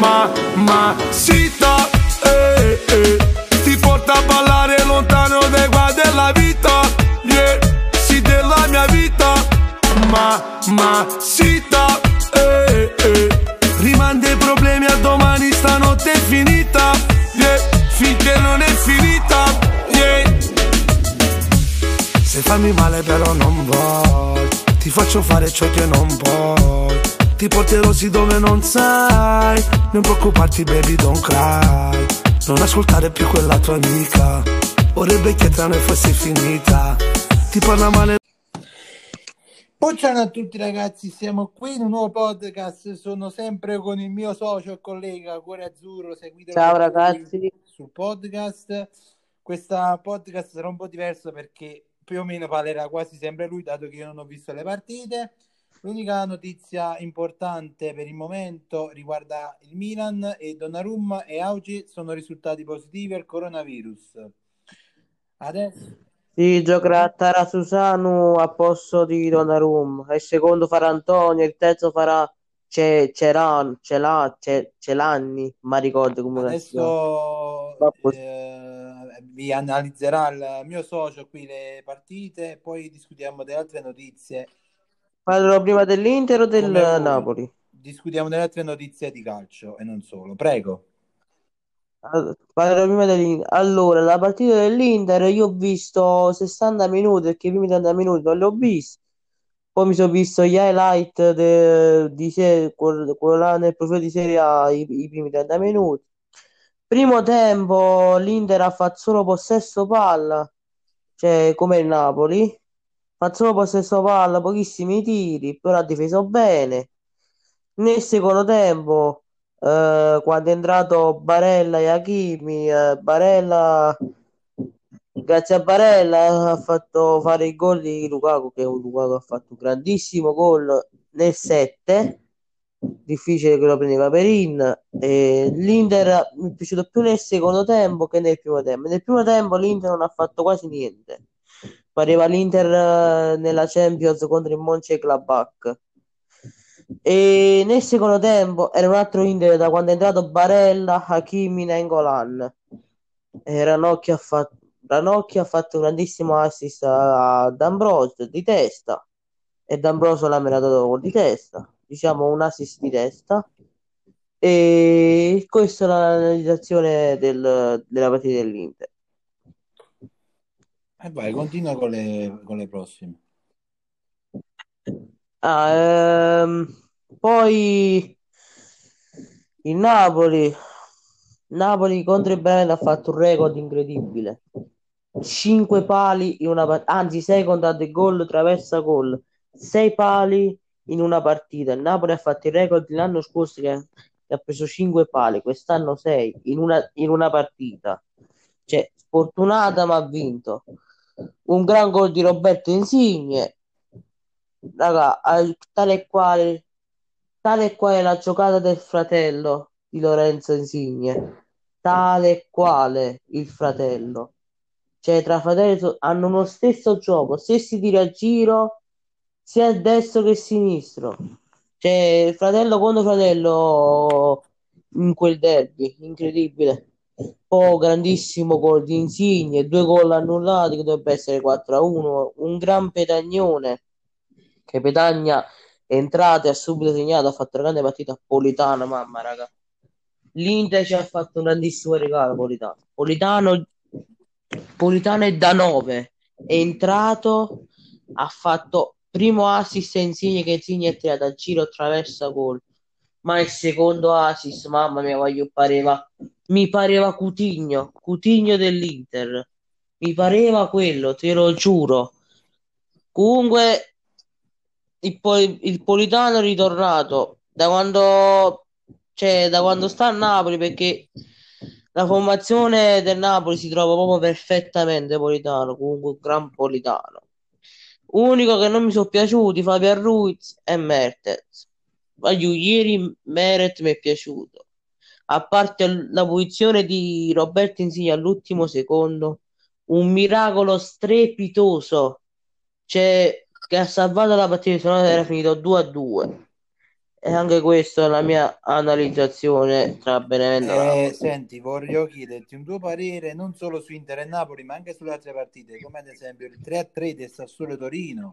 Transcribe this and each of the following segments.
ma, ma, sita, eh, eh. Ti porta a ballare lontano dai guai della vita, yeah, sì della mia vita, ma, ma, sita, eh, eh. Rimanda i problemi a domani, stanotte è finita, yeah, finché non è finita, yeah. Se fammi male però non vuoi Ti faccio fare ciò che non puoi Ti porterò sì dove non sai. Non preoccuparti baby don't cry. Non ascoltare più quella tua amica. Vorrebbe che tra noi fosse finita. Ti parla male. Buongiorno a tutti ragazzi, siamo qui in un nuovo podcast, sono sempre con il mio socio e collega Cuore Azzurro, seguitelo Ciao ragazzi, sul podcast. Questa podcast sarà un po' diverso perché più o meno parlerà quasi sempre lui, dato che io non ho visto le partite. L'unica notizia importante per il momento riguarda il Milan e Donnarumma e oggi sono risultati positivi al coronavirus. Adesso sì, giocherà Tara Susanu a posto di Donnarumma, il secondo farà Antonio, il terzo farà Ce- Ceran, Cela- Ce- Celanni, ma ricordo come. Adesso eh, vi analizzerà il mio socio qui le partite, poi discutiamo delle altre notizie. Parlo prima dell'Inter o del Come. Napoli? Discutiamo delle altre notizie di calcio e non solo. Prego. All- Parlo prima dell'Inter. Allora, la partita dell'Inter io ho visto 60 minuti, perché i primi 30 minuti non li ho visti. Poi mi sono visto gli highlight de- di se- quello quello là nel profilo di Serie A, i, i primi 30 minuti. Primo tempo l'Inter ha fatto solo possesso palla, cioè come il Napoli. Fa solo possesso palla, pochissimi tiri, però ha difeso bene. Nel secondo tempo, eh, quando è entrato Barella e Hakimi, eh, Barella, grazie a Barella, ha fatto fare il gol di Lukaku, che Lukaku ha fatto un grandissimo gol nel 7, difficile che lo prendeva Perin. E L'Inter mi è piaciuto più nel secondo tempo che nel primo tempo. Nel primo tempo l'Inter non ha fatto quasi niente. Pareva l'Inter eh, nella Champions contro il Mönchengladbach. E nel secondo tempo era un altro Inter da quando è entrato Barella, Hakimi, Nengolan. E Ranocchi ha fatto, Ranocchi ha fatto un grandissimo assist a D'Ambrosio di testa e D'Ambrosio l'ha meritato di testa, diciamo un assist di testa. E questa è l'analizzazione del- della partita dell'Inter. E vai, continua con le, con le prossime. Ah, ehm, poi il Napoli, Napoli contro il Brenner ha fatto un record incredibile. 5 pali in una partita, anzi 6 contate gol, traversa gol, 6 pali in una partita. Il Napoli ha fatto il record l'anno scorso che, che ha preso 5 pali, quest'anno 6 in una, in una partita. Cioè, sfortunata ma ha vinto. Un gran gol di Roberto Insigne raga, al- tale quale, tale quale la giocata del fratello di Lorenzo Insigne, tale quale il fratello. Cioè, tra fratelli hanno uno stesso gioco, stessi tiri a giro, sia a destro che a sinistro. Cioè, fratello contro fratello in quel derby, incredibile. Poi grandissimo gol di Insigne, due gol annullati che dovrebbe essere 4 a 1, un gran petagnone che Petagna è e ha subito segnato, ha fatto una grande partita Politano, mamma raga. L'Inter ci ha fatto un grandissimo regalo Politano. Politano, Politano è da 9, è entrato, ha fatto primo assist a Insigne che Insigne è tirato a giro attraverso gol. Ma il secondo assist, mamma mia, voglio pareva mi pareva Coutinho, Coutinho dell'Inter. Mi pareva quello, te lo giuro. Comunque il, po- il Politano è ritornato da quando, cioè, da quando sta a Napoli perché la formazione del Napoli si trova proprio perfettamente Politano, comunque un gran Politano. Unico che non mi sono piaciuti Fabian Ruiz e Mertens. Ma ieri Meret mi è piaciuto. A parte la posizione di Roberto Insigne all'ultimo secondo, un miracolo strepitoso. Cioè, che ha salvato la partita, se no era finito 2 a 2. E anche questa è la mia analizzazione tra Benevento e Eh, senti, voglio chiederti un tuo parere non solo su Inter e Napoli, ma anche sulle altre partite, come ad esempio il 3-3 del Sassuolo Torino,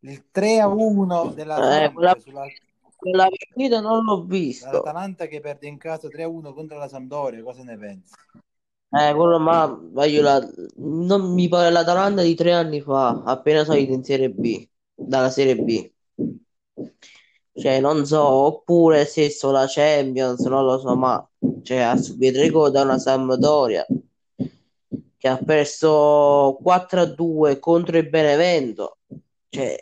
il 3-1 Eh, dell'Atalanta, quella, sulla- quella partita non l'ho visto. l'Atalanta che perde in casa 3-1 contro la Sampdoria, cosa ne pensi? Eh, quello, ma, ma io la, non mi pare l'Atalanta di tre anni fa, appena salito in Serie B, dalla Serie B. Cioè, non so, oppure se sono la Champions, non lo so, ma cioè, ha subito gol da una Sampdoria che ha perso 4-2 contro il Benevento. Cioè,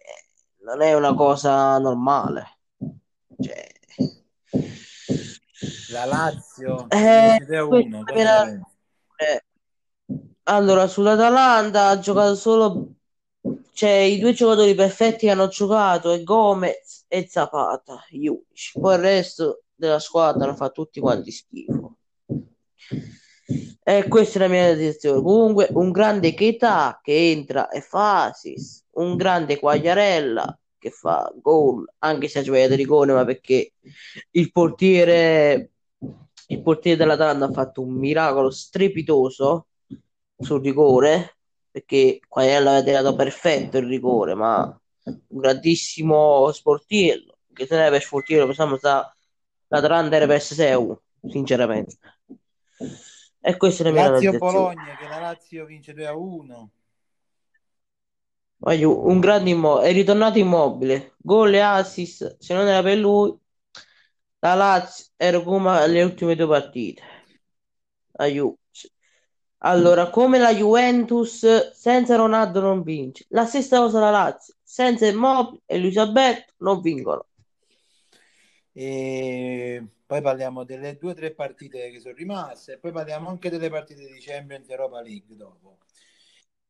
non è una cosa normale. Cioè, La Lazio eh, vince 3-1, questa cosa me ne la- pensi? eh, Allora, sull'Atalanta ha giocato solo, cioè i due giocatori perfetti che hanno giocato è Gomez e Zapata, gli unici. Poi il resto della squadra fatto tutti quanti schifo. E questa è la mia decisione. Comunque, un grande Keita che entra e fa assist, un grande Quagliarella che fa gol, anche se ha giocato di rigore, ma perché il portiere, il portiere dell'Atalanta ha fatto un miracolo strepitoso sul rigore, perché Quagliarella aveva tirato perfetto il rigore, ma un grandissimo sportiello, che se ne era per sportiello, possiamo sa, l'Atalanta era per 6-1, sinceramente. E questa è la mia analizzazione. Lazio-Bologna, che la Lazio vince 2-1. Voglio un grande immobile, è ritornato immobile, gol e assist, se non era per lui, la Lazio era come alle ultime due partite. Ju- Allora, come la Juventus senza Ronaldo non vince, la stessa cosa la Lazio, senza Immobile e Luis Alberto non vincono. E poi parliamo delle due o tre partite che sono rimaste e poi parliamo anche delle partite di Champions Europa League dopo.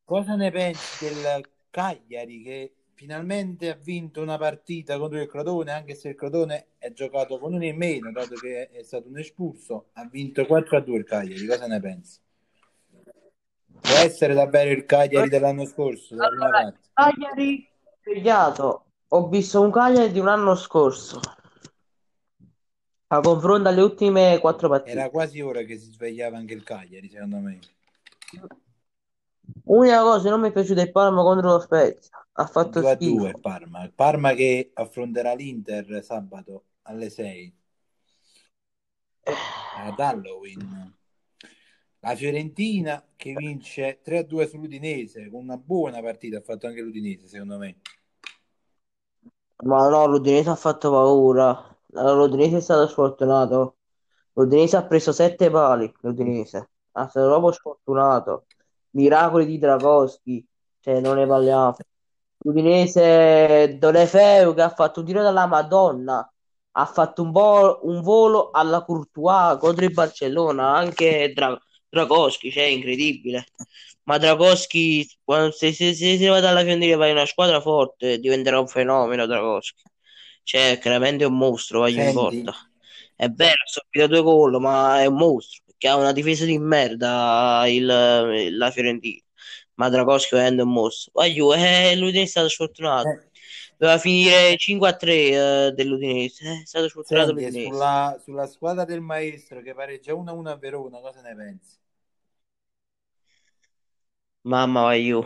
Cosa ne pensi del Cagliari che finalmente ha vinto una partita contro il Crotone, anche se il Crotone è giocato con uno in meno, dato che è stato un espulso, ha vinto 4-2 il Cagliari, cosa ne pensi? Può essere davvero il Cagliari dell'anno scorso, Allora? Cagliari svegliato. Ho visto un Cagliari di un anno scorso. A confronto alle ultime quattro partite. Era quasi ora che si svegliava anche il Cagliari, secondo me. Unica cosa che non mi è piaciuta è il Parma contro lo Spezia. Ha fatto 2 a schifo. 2 il Parma. Parma che affronterà l'Inter sabato alle 6 ad Halloween. La Fiorentina che vince 3 a 2 sull'Udinese con una buona partita ha fatto anche l'Udinese, secondo me. Ma no, l'Udinese ha fatto paura. L'Udinese è stato sfortunato. L'Udinese ha preso sette pali. L'Udinese è stato proprio sfortunato. Miracoli di Dragoschi, cioè non ne parliamo. L'Udinese Donefeu che ha fatto un tiro dalla Madonna. Ha fatto un, vo- un volo alla Courtois contro il Barcellona. Anche Dra- Dragoschi, cioè incredibile. Ma Dragoschi, quando- se, se, se si va dalla Fiorentina vai in una squadra forte, diventerà un fenomeno Dragoschi. Cioè, è chiaramente un mostro, vai in porta. È vero, ha subito due gol, ma è un mostro, perché ha una difesa di merda il, la Fiorentina. Ma Dragoschi è un mostro. Vai giù, eh, l'Udinese è stato sfortunato. eh, Doveva finire 5 a 3 eh, dell'Udinese. Eh, è stato sfortunato senti, l'Udinese. sulla, sulla squadra del maestro che pareggia 1 a 1 a Verona, cosa ne pensi? Mamma vai giù.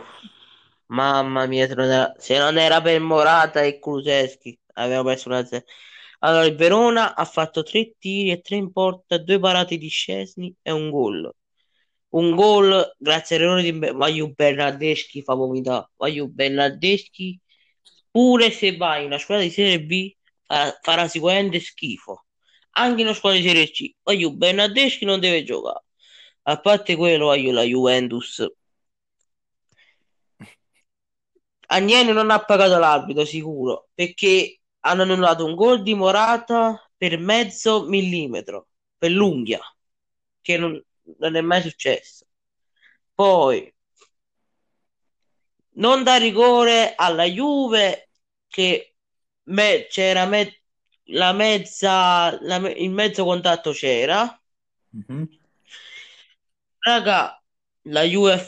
Mamma mia, se non era, se non era per Morata e Kulusevski, avevamo perso una zero. Allora, il Verona ha fatto tre tiri e tre in porta, due parate di Szczesny e un gol. Un gol grazie all'errore di Vaiu Bernardeschi fa vomitare. Vaiu Bernardeschi, pure se vai in una squadra di Serie B, farà, farà sicuramente schifo. Anche in una squadra di Serie C. Vaiu Bernardeschi non deve giocare. A parte quello, Vaiu la Juventus. Agnelli non ha pagato l'arbitro sicuro perché hanno annullato un gol di Morata per mezzo millimetro per l'unghia che non, non è mai successo. Poi non da rigore alla Juve che me- c'era me- la mezza la il mezzo contatto c'era. Mhm. Raga, la Juve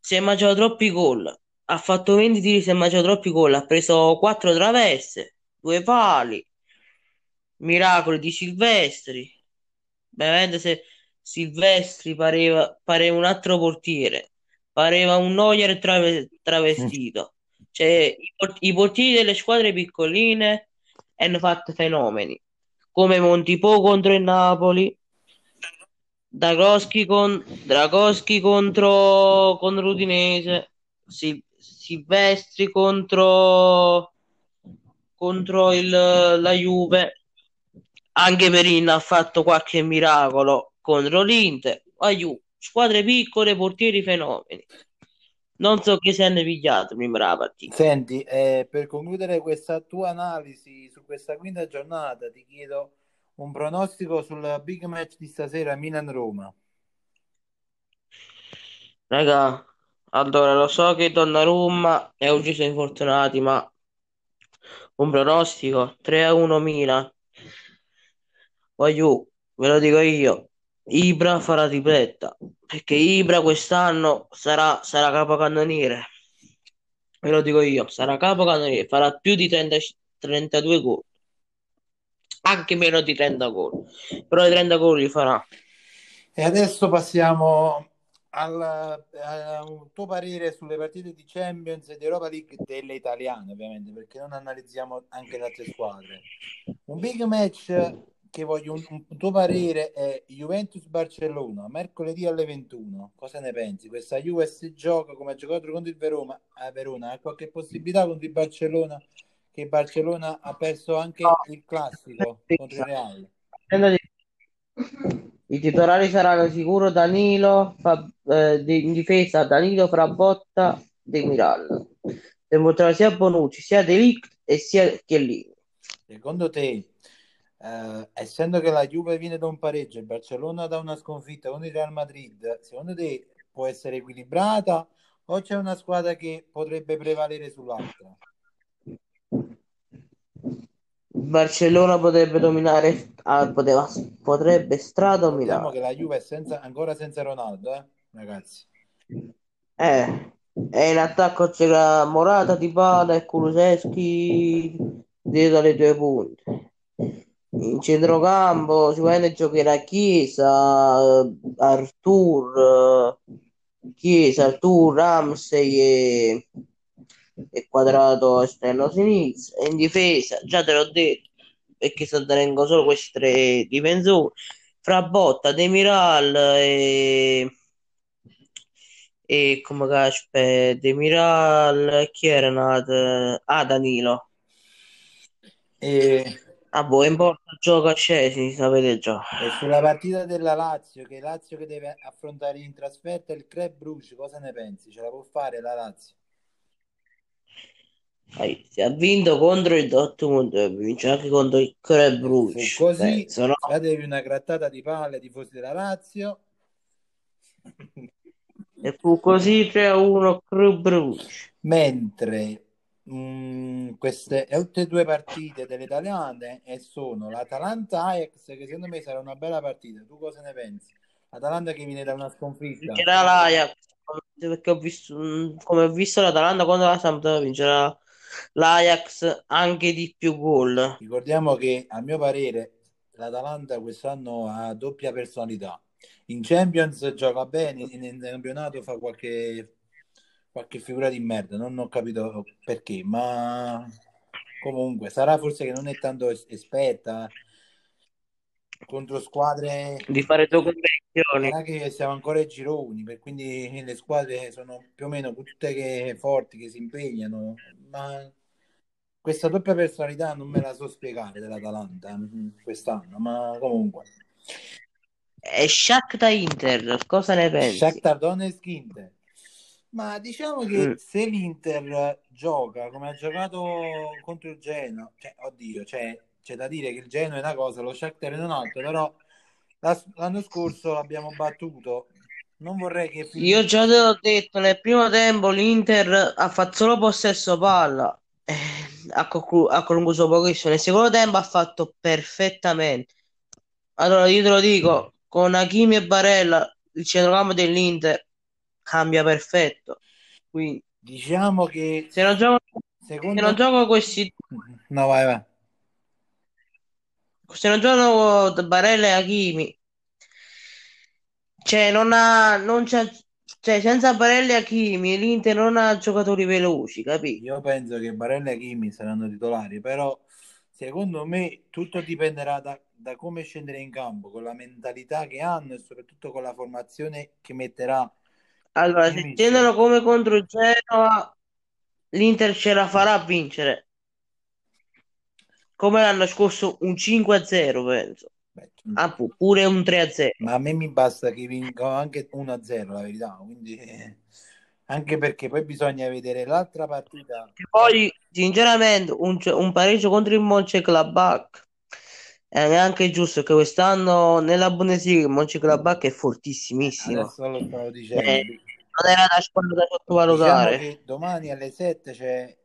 si è mangiato troppi gol. Ha fatto 20 tiri, si è mangiato troppi gol. Ha preso 4 traverse, due pali. miracoli di Silvestri. Veramente se Silvestri pareva, pareva un altro portiere, pareva un Neuer trave- travestito. Cioè, i, port- i portieri delle squadre piccoline hanno fatto fenomeni, come Montipò contro il Napoli, Dragoschi, con, Dragoschi contro, contro l'Udinese, Sil- Silvestri contro, contro il, la Juve. Anche Perin ha fatto qualche miracolo contro l'Inter. Aiù, squadre piccole, portieri fenomeni. Non so che se ne pigliato prima della partita. Senti, eh, per concludere questa tua analisi su questa quinta giornata, ti chiedo un pronostico sul big match di stasera Milan-Roma. Raga, allora lo so che Donnarumma è ucciso infortunati, ma un pronostico 3 a 1 Milan. Voglio, ve lo dico io, Ibra farà tripletta, perché Ibra quest'anno sarà, sarà capocannoniere. Ve lo dico io, sarà capocannoniere, farà più di 30, 32 gol. Anche meno di 30 gol. Però i 30 gol li farà. E adesso passiamo al, al tuo parere sulle partite di Champions e di Europa League delle italiane, ovviamente, perché non analizziamo anche le altre squadre. Un big match che voglio un, un tuo parere è Juventus-Barcellona, mercoledì alle 21. Cosa ne pensi? Questa si gioca come giocato contro il Verona, a Verona, ha qualche possibilità contro il Barcellona? Che Barcellona ha perso anche il classico contro il Real. I titolari saranno sicuro Danilo, fa, eh, in difesa Danilo, Frabotta, De Miral. Dimostrano sia Bonucci, sia Delict e sia Chiellini. Secondo te, eh, essendo che la Juve viene da un pareggio e Barcellona da una sconfitta con il Real Madrid, secondo te può essere equilibrata o c'è una squadra che potrebbe prevalere sull'altra? Barcellona potrebbe dominare, ah, poteva, potrebbe stradominare. Diciamo che la Juve è senza, ancora senza Ronaldo, eh, ragazzi. Eh, e in attacco c'era Morata, Dybala e Kulusevski dietro le due punte. In centrocampo sicuramente giocherà Chiesa, Artur, Chiesa, Artur, Ramsey e, e Quadrato esterno sinistro. E in difesa, già te l'ho detto, perché sto tenendo solo questi tre difensori. Fra Botta, Demiral e e come caspe Demiral chi era nato? Ah, Danilo. E Ah, boh, in porta gioca a Cesi, sapete già. E sulla partita della Lazio, che Lazio che deve affrontare in trasferta il Club Bruges, cosa ne pensi? Ce la può fare la Lazio? Si ha vinto contro il Dortmund, vince anche contro il Club Bruges. Fu così, penso, no? datevi una grattata di palle ai tifosi della Lazio. E fu così 3 a 1 Club Bruges. Mentre mh, mm, queste ultime due partite delle italiane e sono l'Atalanta-Ajax, che secondo me sarà una bella partita. Tu cosa ne pensi? L'Atalanta che viene da una sconfitta. Vincerà l'Ajax, perché ho visto, mm, come ho visto l'Atalanta contro la Sampdoria, vincerà l'Ajax anche di più gol. Ricordiamo che a mio parere l'Atalanta quest'anno ha doppia personalità. In Champions gioca bene, nel campionato fa qualche, qualche figura di merda, non ho capito perché, ma comunque sarà forse che non è tanto esperta contro squadre di fare due competizioni. Sarà che siamo ancora ai gironi, per quindi le squadre sono più o meno tutte che forti, che si impegnano, ma questa doppia personalità non me la so spiegare dell'Atalanta quest'anno, ma comunque. E Shakhtar Inter, cosa ne pensi? Shakhtar Donetsk Inter. Ma diciamo che Mm. se l'Inter gioca come ha giocato contro il Genoa, cioè, oddio, cioè, c'è da dire che il Genoa è una cosa, lo Shakhtar è un'altra, però la- l'anno scorso l'abbiamo battuto. Non vorrei che Io già te l'ho detto, nel primo tempo l'Inter ha fatto solo possesso palla, eh, ha, conclu- ha concluso pochissimo, nel secondo tempo ha fatto perfettamente. Allora io te lo dico, con Hakimi e Barella, il centrocampo dell'Inter cambia perfetto. Quindi diciamo che se non gioco, se secondo non gioco questi No, vai, vai. se non giocano Barella e Hakimi, cioè non ha, non c'è, cioè senza Barella e Hakimi l'Inter non ha giocatori veloci, capito? Io penso che Barella e Hakimi saranno titolari, però secondo me tutto dipenderà da, da come scendere in campo, con la mentalità che hanno e soprattutto con la formazione che metterà. Allora, se scendono come contro il Genoa, l'Inter ce la farà a vincere. Come l'anno scorso un 5-0, penso. Ah, pu- pure un 3-0. ma a me mi basta che vincano anche 1-0, la verità. Quindi, eh, anche perché poi bisogna vedere l'altra partita. E poi, sinceramente, un, un pareggio contro il Mönchengladbach è neanche giusto che quest'anno nella Bundesliga il Mönchengladbach è fortissimissimo. Adesso lo stavo dicendo. Eh, non era una squadra da sottovalutare. Diciamo domani alle 7 c'è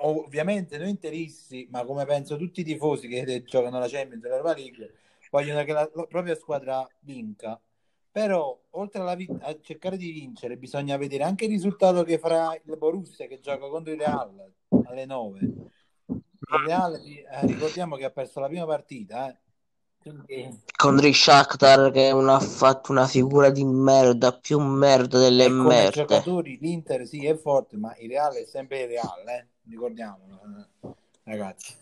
ovviamente noi interisti, ma come penso tutti i tifosi che giocano la Champions e l'Europa League, vogliono che la, la propria squadra vinca. Però, oltre alla a cercare di vincere, bisogna vedere anche il risultato che farà il Borussia che gioca contro il Real alle 9. Il Real, eh, ricordiamo che ha perso la prima partita, eh. Quindi, Contro il Shakhtar che ha fatto una figura di merda, più merda delle e merde. giocatori l'Inter sì è forte, ma il Real è sempre il Real, eh. ricordiamolo, eh, ragazzi.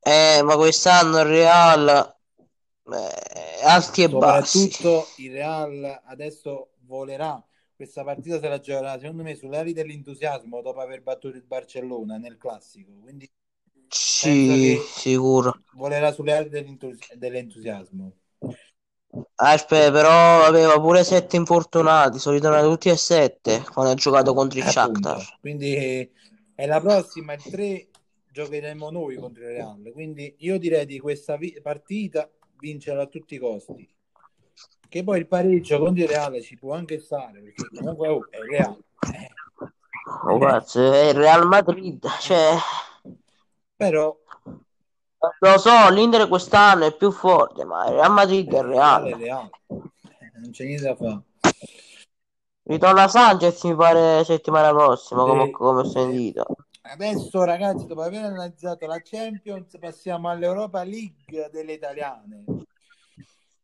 Eh, ma quest'anno il Real eh, alti e bassi. Soprattutto il Real adesso volerà questa partita se la giocherà secondo me sulle ali dell'entusiasmo dopo aver battuto il Barcellona nel classico quindi Sì, sicuro. volerà sulle ali dell'entus- dell'entusiasmo Aspetta, però aveva pure sette infortunati, sono ritornati tutti e sette quando ha giocato contro il appunto Shakhtar. quindi eh, è la prossima il 3 giocheremo noi contro il Real quindi io direi di questa vi- partita vincerla a tutti i costi che poi il pareggio contro il Real ci può anche stare perché comunque oh, è il Real Eh, Oh, cazzo, è il Real Madrid, cioè, però lo so, l'Inter quest'anno è più forte, ma il Real Madrid è il il Real è Real. Eh, non c'è niente da fare Ritorna Sanchez, mi pare, settimana prossima, come, Sì. come ho sentito. Adesso ragazzi, dopo aver analizzato la Champions, passiamo all'Europa League delle italiane.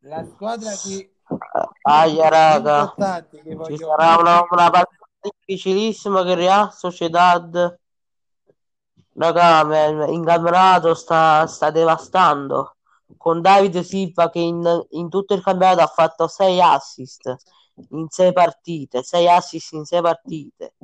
La squadra che Aia, raga, ci voglio sarà una, una partita difficilissima che Real Sociedad, raga, in campionato sta, sta devastando. Con Davide Silva che in, in tutto il campionato ha fatto 6 assist in 6 partite, 6 assist in 6 partite.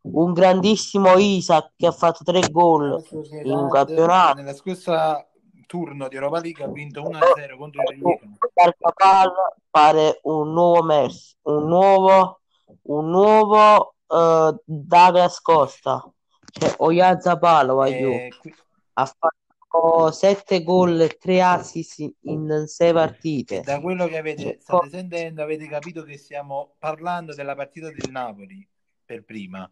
Un grandissimo Isaac che ha fatto 3 gol in Sociedad campionato. nella scorsa turno di Europa League ha vinto 1-0 contro il. Carcapal pare un nuovo Messi, un nuovo, un nuovo eh, Douglas Costa, cioè Oyarzabal voglio. E qui- ha fatto 7 gol e 3 assist in 6 e partite. da quello che avete, Cioè, state sentendo avete capito che stiamo parlando della partita del Napoli per prima.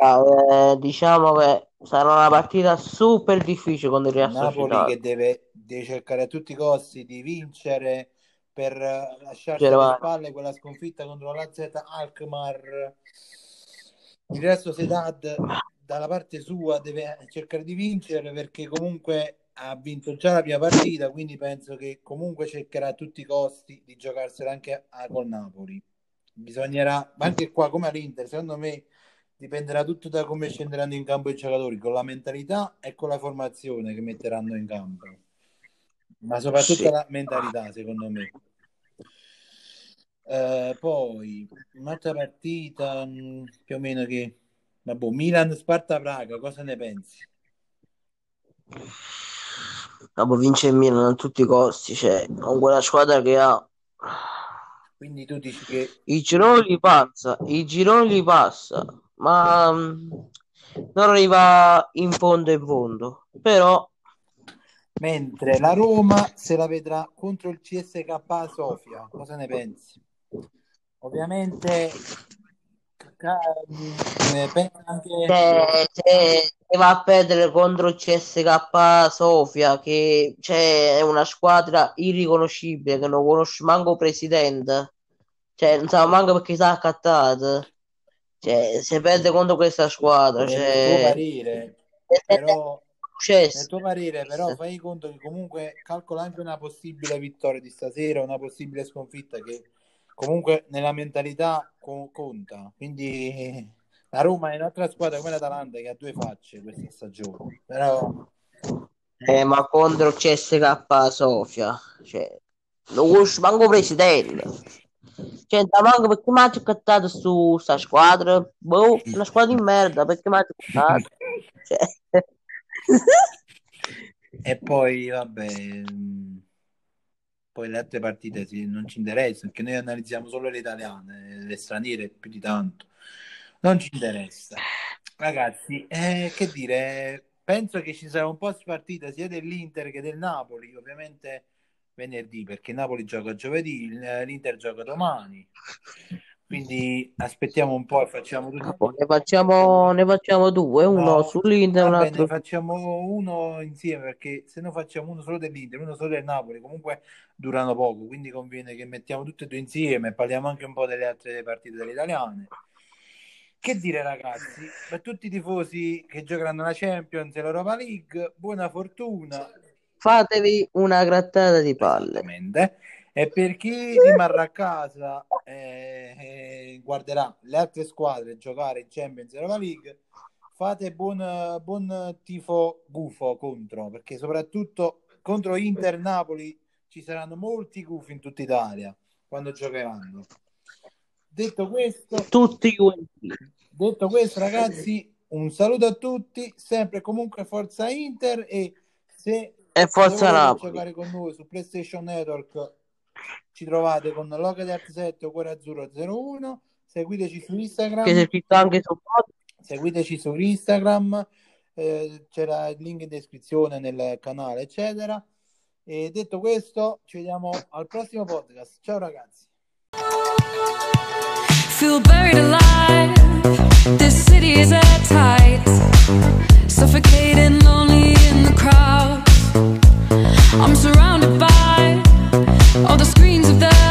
Eh, diciamo che sarà una partita super difficile con il Real Napoli che deve, deve cercare a tutti i costi di vincere per eh, lasciarsi alle spalle quella sconfitta contro la Z Alkmaar. Il Real Sociedad dalla parte sua deve cercare di vincere perché comunque ha vinto già la prima partita, quindi penso che comunque cercherà a tutti i costi di giocarsela anche a, col Napoli. Bisognerà, ma anche qua come all'Inter, secondo me dipenderà tutto da come scenderanno in campo i giocatori, con la mentalità e con la formazione che metteranno in campo. Ma soprattutto Sì. la mentalità, secondo me. Eh, poi un'altra partita mh, più o meno che vabbè, Milan-Sparta Praga, cosa ne pensi? Dopo vince il Milan a tutti i costi, cioè, con quella squadra che ha. Quindi tu dici che I gironi li passa, i gironi li passa, ma mm, non arriva in fondo in fondo. Però mentre la Roma se la vedrà contro il CSK Sofia, cosa ne pensi? Ovviamente eh, anche se, se- se va a perdere contro il CSK Sofia, che c'è una squadra irriconoscibile, che non conosce manco presidente, cioè non sa manco perché sa accattato. Cioè, se perde contro questa squadra, per il tuo cioè, parere, però successo. Nel tuo parere, però, fai conto che comunque calcola anche una possibile vittoria di stasera, una possibile sconfitta che comunque nella mentalità co- conta. Quindi la Roma è un'altra squadra come l'Atalanta che ha due facce questa stagione. Però Eh, ma contro CSK Sofia, cioè, non conosco manco presidente. Cioè, da manco perché mi ha cattato su sta squadra? Boh, una squadra di merda, perché mi ha cattato? Cioè... e poi vabbè, poi le altre partite sì, non ci interessano perché noi analizziamo solo le italiane, le straniere più di tanto. Non ci interessa. Ragazzi, eh, che dire, penso che ci sarà un po' spartita sia dell'Inter che del Napoli, ovviamente venerdì, perché Napoli gioca giovedì, l'Inter gioca domani. Quindi aspettiamo un po' e facciamo tutto. Ne facciamo, ne facciamo due, uno No, sull'Inter e un altro ne facciamo uno insieme perché se no facciamo uno solo dell'Inter, uno solo del Napoli, comunque durano poco, quindi conviene che mettiamo tutte e due insieme e parliamo anche un po' delle altre partite delle italiane. Che dire ragazzi, per tutti i tifosi che giocheranno la Champions e l'Europa League, buona fortuna. Fatevi una grattata di palle. E per chi rimarrà a casa e eh, guarderà le altre squadre giocare in Champions Europa League, fate buon, buon tifo gufo contro, perché soprattutto contro Inter Napoli ci saranno molti gufi in tutta Italia quando giocheranno. Detto questo, tutti detto questo, ragazzi, un saluto a tutti, sempre comunque Forza Inter e se e Forza Napoli giocare con noi su PlayStation Network. Ci trovate con Local Art 7 o Cuore Azzurro 01 seguiteci su Instagram. Che si anche su seguiteci su Instagram. Eh, c'era il link in descrizione nel canale eccetera. E detto questo ci vediamo al prossimo podcast. Ciao ragazzi. Feel buried alive. This city is at tight. Suffocating, lonely in the crowd. I'm surrounded by all the screens of lives.